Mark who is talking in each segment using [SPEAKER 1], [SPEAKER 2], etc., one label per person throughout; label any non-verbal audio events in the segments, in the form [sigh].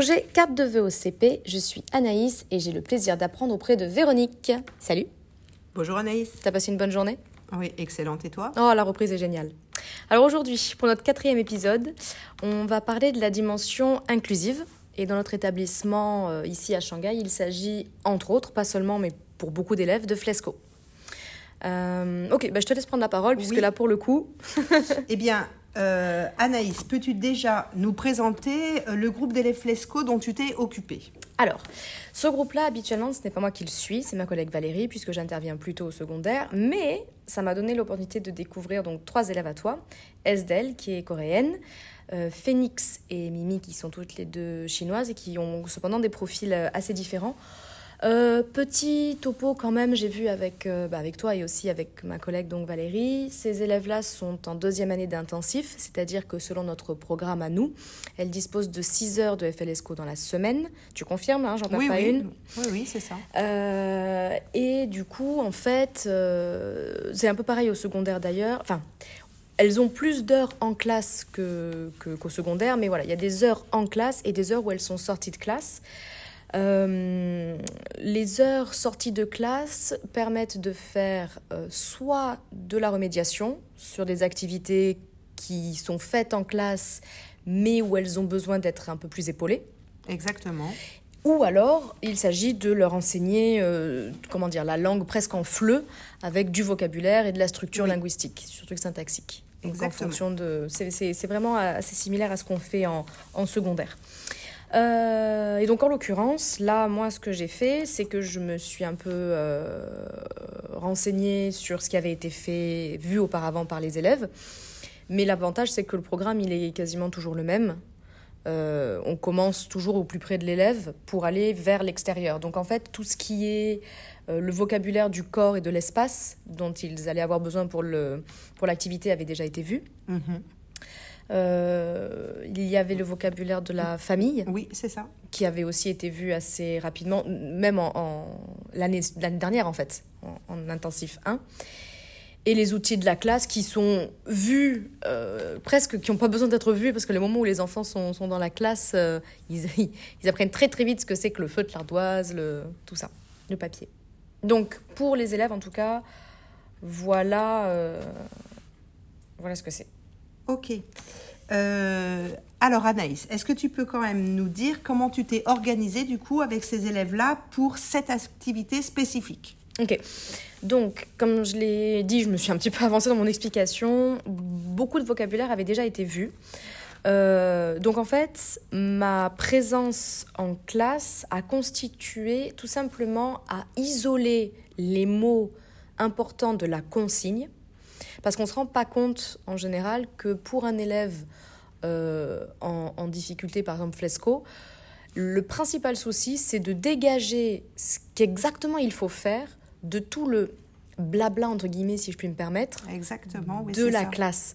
[SPEAKER 1] projet Carte de vœux au CP, je suis Anaïs et j'ai le plaisir d'apprendre auprès de Véronique. Salut,
[SPEAKER 2] Bonjour Anaïs.
[SPEAKER 1] t'as passé une bonne journée?
[SPEAKER 2] Oui, excellente. Et toi?
[SPEAKER 1] Oh, la reprise est géniale. Alors aujourd'hui, pour notre quatrième épisode, on va parler de la dimension inclusive. Et dans notre établissement euh, ici à Shanghai, il s'agit entre autres, pas seulement, mais pour beaucoup d'élèves, de Flesco. Euh, ok, bah, je te laisse prendre la parole, puisque
[SPEAKER 2] Oui.
[SPEAKER 1] là pour le coup, [laughs]
[SPEAKER 2] Eh bien, euh, Anaïs, peux-tu déjà nous présenter euh, le groupe d'élèves Flesco dont tu t'es occupée?
[SPEAKER 1] Alors, ce groupe-là, habituellement, ce n'est pas moi qui le suis, c'est ma collègue Valérie, puisque j'interviens plutôt au secondaire. Mais ça m'a donné l'opportunité de découvrir donc trois élèves à toi. Esdel, qui est coréenne, euh, Phoenix et Mimi, qui sont toutes les deux chinoises et qui ont cependant des profils euh, assez différents. Euh, petit topo quand même, j'ai vu avec, euh, bah, avec toi et aussi avec ma collègue donc Valérie. Ces élèves-là sont en deuxième année d'intensif, c'est-à-dire que selon notre programme à nous, elles disposent de 6 heures de FLSCO dans la semaine. Tu confirmes, hein, j'en perds
[SPEAKER 2] Oui,
[SPEAKER 1] pas
[SPEAKER 2] oui.
[SPEAKER 1] une.
[SPEAKER 2] Oui, oui, c'est ça.
[SPEAKER 1] Euh, et du coup, en fait, c'est un peu pareil au secondaire d'ailleurs. Enfin, elles ont plus d'heures en classe que, que- qu'au secondaire, mais voilà, il y a des heures en classe et des heures où elles sont sorties de classe. Euh, les heures sorties de classe permettent de faire euh, soit de la remédiation sur des activités qui sont faites en classe, mais où elles ont besoin d'être un peu plus épaulées.
[SPEAKER 2] Exactement.
[SPEAKER 1] Ou alors, il s'agit de leur enseigner, euh, comment dire, la langue presque en fleu, avec du vocabulaire et de la structure
[SPEAKER 2] Oui.
[SPEAKER 1] linguistique, surtout syntaxique. Donc, en fonction de, c'est- c'est c'est vraiment assez similaire à ce qu'on fait en, en secondaire. Euh, et donc en l'occurrence, là, moi, ce que j'ai fait, c'est que je me suis un peu euh, renseignée sur ce qui avait été fait, vu auparavant par les élèves. Mais l'avantage, c'est que le programme, il est quasiment toujours le même. Euh, on commence toujours au plus près de l'élève pour aller vers l'extérieur. Donc en fait, tout ce qui est le vocabulaire du corps et de l'espace dont ils allaient avoir besoin pour le pour l'activité avait déjà été vu.
[SPEAKER 2] Mhm.
[SPEAKER 1] Euh, il y avait le vocabulaire de la famille
[SPEAKER 2] Oui, c'est ça.
[SPEAKER 1] qui avait aussi été vu assez rapidement, même en, en- l'année l'année dernière en fait, en, en intensif 1. Et les outils de la classe qui sont vus, euh, presque, qui n'ont pas besoin d'être vus, parce que le moment où les enfants sont, sont dans la classe, euh, ils, [laughs] ils apprennent très très vite ce que c'est que le feutre, l'ardoise, le, tout ça, le papier. Donc pour les élèves en tout cas, voilà, voilà ce que c'est.
[SPEAKER 2] Ok. Euh, alors Anaïs, est-ce que tu peux quand même nous dire comment tu t'es organisée du coup avec ces élèves-là pour cette activité spécifique?
[SPEAKER 1] Ok. Donc, comme je l'ai dit, je me suis un petit peu avancée dans mon explication. Beaucoup de vocabulaire avait déjà été vu. Euh, donc, en fait, ma présence en classe a constitué tout simplement à isoler les mots importants de la consigne. Parce qu'on ne se rend pas compte, en général, que pour un élève euh, en, en difficulté, par exemple Flesco, le principal souci, c'est de dégager ce qu'exactement il faut faire de tout le blabla, entre guillemets, si je puis me permettre,
[SPEAKER 2] Exactement, oui,
[SPEAKER 1] de la
[SPEAKER 2] ça.
[SPEAKER 1] classe.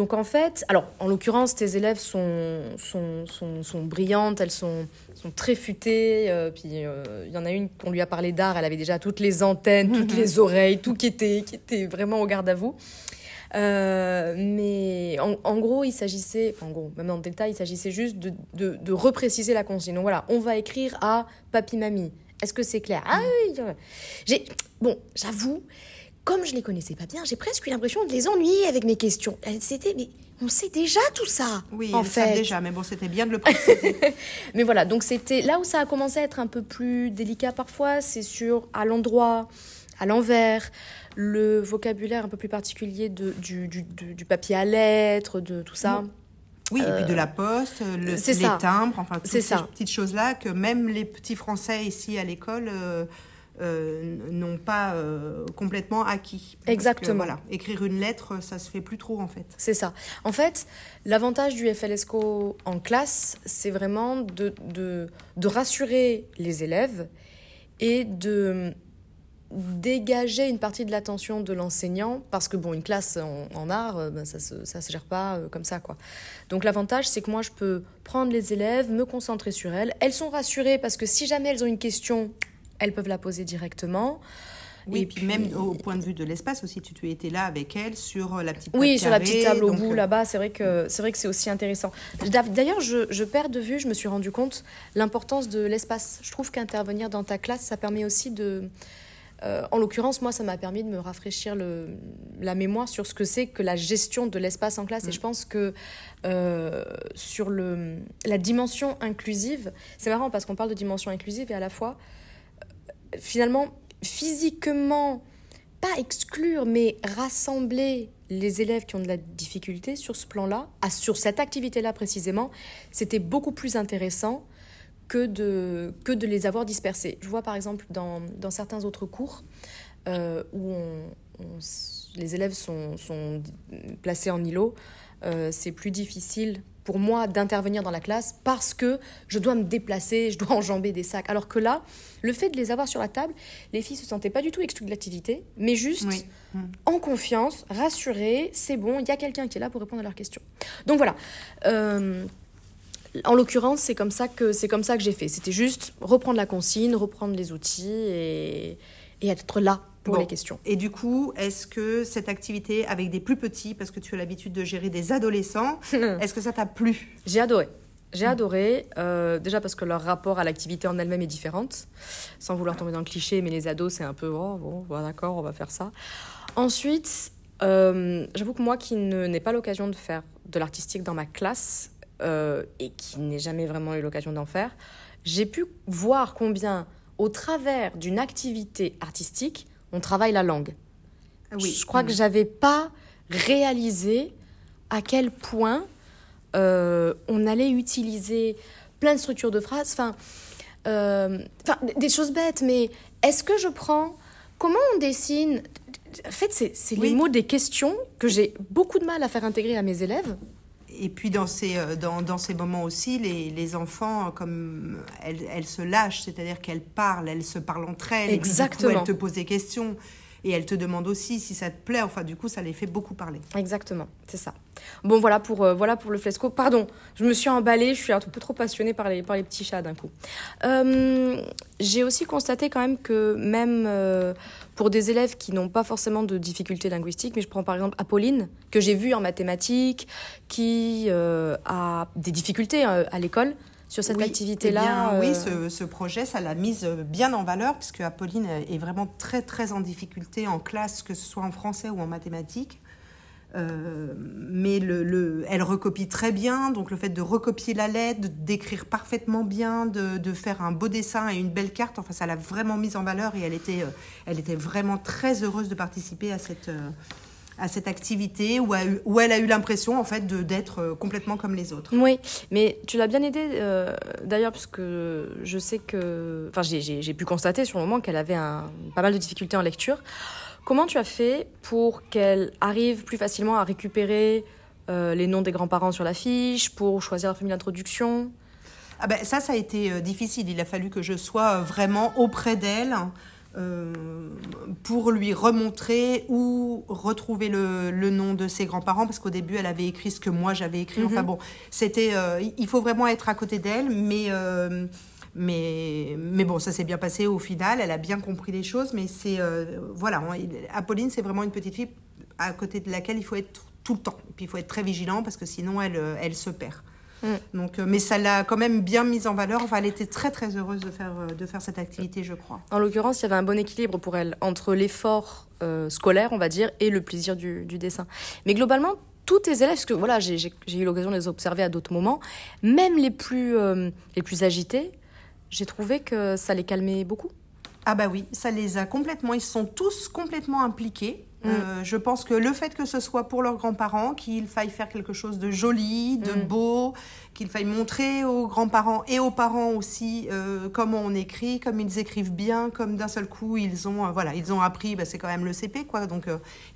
[SPEAKER 1] Donc en fait, alors en l'occurrence, tes élèves sont, sont, sont, sont brillantes, elles sont, sont très futées. euh, puis euh, il y en a une qu'on lui a parlé d'art, elle avait déjà toutes les antennes, toutes les oreilles, tout qui était, qui était vraiment au garde à vous. Euh, mais en, en gros, il s'agissait, en gros, même dans le détail, il s'agissait juste de, de, de repréciser la consigne. Donc voilà, on va écrire à papy-mamie. Est-ce que c'est clair? Ah oui, oui. j'ai Bon, j'avoue, comme je les connaissais pas bien, j'ai presque eu l'impression de les ennuyer avec mes questions. Euh, C'était, mais on sait déjà tout ça.
[SPEAKER 2] Oui,
[SPEAKER 1] en fait.
[SPEAKER 2] déjà, mais bon, c'était bien de le préciser. [laughs]
[SPEAKER 1] Mais voilà, donc c'était là où ça a commencé à être un peu plus délicat parfois, c'est sur à l'endroit, à l'envers, le vocabulaire un peu plus particulier de, du, du, papier à lettres, de tout ça.
[SPEAKER 2] Oui, et puis de la poste, le,
[SPEAKER 1] Euh,
[SPEAKER 2] les
[SPEAKER 1] ça.
[SPEAKER 2] timbres, enfin toutes ces
[SPEAKER 1] ça.
[SPEAKER 2] petites choses-là que même les petits Français ici à l'école euh, euh, n'ont pas euh, complètement acquis. Parce que,
[SPEAKER 1] Exactement.
[SPEAKER 2] voilà, écrire une lettre, ça se fait plus trop en fait.
[SPEAKER 1] C'est ça. En fait, l'avantage du FLSCO en classe, c'est vraiment de, de, de rassurer les élèves et de dégager une partie de l'attention de l'enseignant parce que bon une classe en, en art euh, ben, ça se ça se gère pas euh, comme ça quoi donc l'avantage c'est que moi je peux prendre les élèves me concentrer sur elles elles sont rassurées parce que si jamais elles ont une question elles peuvent la poser directement
[SPEAKER 2] Oui, et puis, même au point de vue de l'espace aussi, tu, tu étais là avec elle sur euh, la petite
[SPEAKER 1] Oui, sur la petite table au bout
[SPEAKER 2] euh,
[SPEAKER 1] là-bas, c'est vrai que c'est vrai que c'est aussi intéressant. D'ailleurs, je, je perds de vue, je me suis rendu compte l'importance de l'espace. Je trouve qu'intervenir dans ta classe, ça permet aussi de euh, en l'occurrence, moi, ça m'a permis de me rafraîchir le, la mémoire sur ce que c'est que la gestion de l'espace en classe. Et
[SPEAKER 2] Mm.
[SPEAKER 1] je pense que euh, sur le, la dimension inclusive, c'est marrant parce qu'on parle de dimension inclusive et à la fois, finalement, physiquement, pas exclure, mais rassembler les élèves qui ont de la difficulté sur ce plan-là, sur cette activité-là précisément, c'était beaucoup plus intéressant que de, que de les avoir dispersés. Je vois par exemple dans, dans certains autres cours euh, où les élèves sont, sont placés en îlot, euh, c'est plus difficile pour moi d'intervenir dans la classe parce que je dois me déplacer, je dois [laughs] enjamber des sacs. Alors que là, le fait de les avoir sur la table, les filles se sentaient pas du tout exclues de l'activité, mais juste
[SPEAKER 2] Oui.
[SPEAKER 1] En confiance, rassurées, c'est bon, il y a quelqu'un qui est là pour répondre à leurs questions. Donc voilà. Euh, en l'occurrence, c'est comme ça que c'est comme ça que j'ai fait. C'était juste reprendre la consigne, reprendre les outils et, et être là pour
[SPEAKER 2] Bon.
[SPEAKER 1] les questions.
[SPEAKER 2] Et du coup, est-ce que cette activité avec des plus petits, parce que tu as l'habitude de gérer des adolescents, [laughs] est-ce que ça t'a plu?
[SPEAKER 1] J'ai adoré. J'ai adoré, euh, déjà parce que leur rapport à l'activité en elle-même est différente, sans vouloir tomber dans le cliché, mais les ados, c'est un peu, oh, bon, d'accord, on va faire ça. Ensuite, euh, j'avoue que moi qui n'ai pas l'occasion de faire de l'artistique dans ma classe, euh, et qui n'ai jamais vraiment eu l'occasion d'en faire, j'ai pu voir combien, au travers d'une activité artistique, on travaille la langue.
[SPEAKER 2] Ah Oui.
[SPEAKER 1] Je crois que j'avais pas réalisé à quel point euh, on allait utiliser plein de structures de phrases. Enfin, euh, des choses bêtes, mais est-ce que je prends. Comment on dessine? En fait, c'est les mots des questions que j'ai beaucoup de mal à faire intégrer à mes élèves.
[SPEAKER 2] Et puis dans ces, euh, dans, dans ces moments aussi, les, les enfants, euh, comme elles, elles se lâchent, c'est-à-dire qu'elles parlent, elles se parlent entre elles. Et puis, du coup,
[SPEAKER 1] Exactement.
[SPEAKER 2] elles te posent des questions. Et elles te demandent aussi si ça te plaît. Enfin, du coup, ça les fait beaucoup parler.
[SPEAKER 1] Exactement, c'est ça. Bon, voilà pour, euh, voilà pour le flesco. Pardon, je me suis emballée, je suis un peu trop passionnée par les, par les petits chats d'un coup. Euh, J'ai aussi constaté quand même que même euh, pour des élèves qui n'ont pas forcément de difficultés linguistiques, mais je prends par exemple Apolline, que j'ai vue en mathématiques, qui a des difficultés à l'école sur cette
[SPEAKER 2] Oui,
[SPEAKER 1] activité-là.
[SPEAKER 2] eh Oui,
[SPEAKER 1] euh,
[SPEAKER 2] ce, ce projet, ça l'a mise bien en valeur, puisque Apolline est vraiment très, très en difficulté en classe, que ce soit en français ou en mathématiques. Euh, mais le, le- elle recopie très bien, donc le fait de recopier la lettre, d'écrire parfaitement bien, de, de faire un beau dessin et une belle carte, enfin ça l'a vraiment mise en valeur et elle était, euh, elle était vraiment très heureuse de participer à cette, à cette activité où, elle- où elle a eu l'impression en fait d'être euh, complètement comme les autres.
[SPEAKER 1] Oui, mais tu l'as bien aidée euh, d'ailleurs, parce que je sais que. Enfin, j'ai- pu constater sur le moment qu'elle avait un, pas mal de difficultés en lecture. Comment tu as fait pour qu'elle arrive plus facilement à récupérer euh, les noms des grands-parents sur la fiche, pour choisir la famille d'introduction?
[SPEAKER 2] Ah ben, ça, ça a été difficile. Il a fallu que je sois vraiment auprès d'elle euh, pour lui remontrer ou retrouver le, le nom de ses grands-parents, parce qu'au début, elle avait écrit ce que moi j'avais écrit. Enfin
[SPEAKER 1] Mhm.
[SPEAKER 2] bon, c'était, euh, il faut vraiment être à côté d'elle, mais, euh, mais, mais bon, ça s'est bien passé au final. Elle a bien compris les choses, mais c'est, voilà, on- Apolline, c'est vraiment une petite fille à côté de laquelle il faut être tout le temps. Et puis il faut être très vigilant, parce que sinon, elle, elle se perd. Donc, euh, mais ça l'a quand même bien mise en valeur. Enfin, elle était très très heureuse de faire, euh, de faire cette activité, je crois.
[SPEAKER 1] En l'occurrence, il y avait un bon équilibre pour elle entre l'effort euh, scolaire, on va dire, et le plaisir du, du dessin. Mais globalement, tous tes élèves, parce que voilà, j'ai eu l'occasion de les observer à d'autres moments, même les plus, euh, les plus agités, j'ai trouvé que ça les calmait beaucoup.
[SPEAKER 2] Ah bah oui, ça les a complètement. Ils sont tous complètement impliqués.
[SPEAKER 1] Mm.
[SPEAKER 2] Euh, je pense que le fait que ce soit pour leurs grands-parents, qu'il faille faire quelque chose de joli, de
[SPEAKER 1] Mm.
[SPEAKER 2] beau, qu'il faille montrer aux grands-parents et aux parents aussi euh, comment on écrit, comme ils écrivent bien, comme d'un seul coup ils ont, euh, voilà, ils ont appris. bah, c'est quand même le CP, quoi. Donc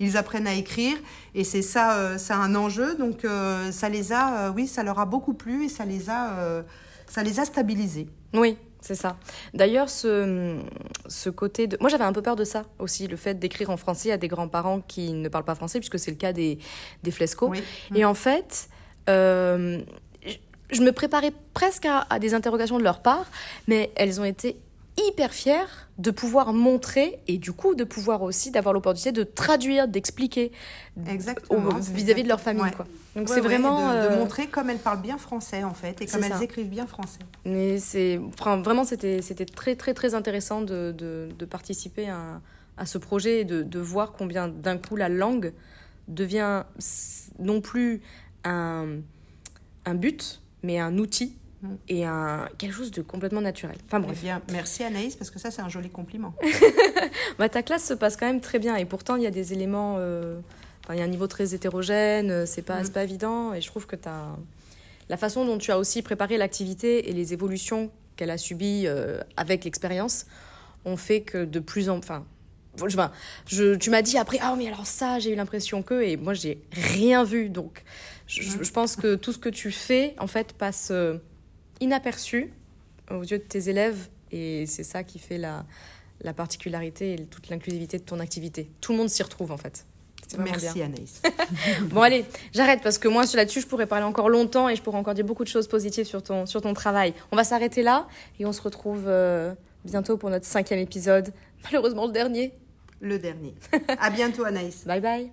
[SPEAKER 2] ils apprennent à écrire et c'est ça, c'est un enjeu. Donc ça les a, oui, ça leur a beaucoup plu et ça les a, ça les a stabilisés.
[SPEAKER 1] Oui, c'est ça. D'ailleurs, ce, ce côté de... Moi, j'avais un peu peur de ça aussi, le fait d'écrire en français à des grands-parents qui ne parlent pas français, puisque c'est le cas des, des flescos.
[SPEAKER 2] Oui.
[SPEAKER 1] Et en fait, euh, je- je me préparais presque à, à des interrogations de leur part, mais elles ont été hyper fière de pouvoir montrer et du coup de pouvoir aussi d'avoir l'opportunité de traduire, d'expliquer vis-à-vis de leur famille.
[SPEAKER 2] Ouais.
[SPEAKER 1] Quoi. Donc
[SPEAKER 2] Ouais,
[SPEAKER 1] c'est
[SPEAKER 2] ouais,
[SPEAKER 1] vraiment...
[SPEAKER 2] de, de
[SPEAKER 1] euh,
[SPEAKER 2] montrer comme elles parlent bien français en fait et comme
[SPEAKER 1] ça.
[SPEAKER 2] elles écrivent bien français.
[SPEAKER 1] Mais c'est enfin, vraiment c'était c'était très très très intéressant de, de, de participer à, à ce projet et de, de voir combien d'un coup la langue devient non plus un, un but mais un outil. Et un quelque chose de complètement naturel. Enfin
[SPEAKER 2] Eh
[SPEAKER 1] bref,
[SPEAKER 2] bien, merci Anaïs parce que ça c'est un joli compliment. [laughs]
[SPEAKER 1] bah, ta classe se passe quand même très bien et pourtant il y a des éléments euh, enfin, il y a un niveau très hétérogène, euh, c'est pas
[SPEAKER 2] Mm.
[SPEAKER 1] c'est pas évident et je trouve que tu la façon dont tu as aussi préparé l'activité et les évolutions qu'elle a subies euh, avec l'expérience ont fait que de plus en enfin je, enfin, je- tu m'as dit après ah mais alors ça j'ai eu l'impression que et moi j'ai rien vu donc je, je- je pense que tout ce que tu fais en fait passe euh, inaperçu aux yeux de tes élèves et c'est ça qui fait la, la particularité et toute l'inclusivité de ton activité tout le monde s'y retrouve en fait bien.
[SPEAKER 2] Merci Anaïs. [laughs] [laughs]
[SPEAKER 1] Bon allez, j'arrête parce que moi là-dessus je pourrais parler encore longtemps et je pourrais encore dire beaucoup de choses positives sur ton, sur ton travail. On va s'arrêter là et on se retrouve euh, bientôt pour notre cinquième épisode, malheureusement le dernier.
[SPEAKER 2] Le dernier. À bientôt Anaïs.
[SPEAKER 1] Bye bye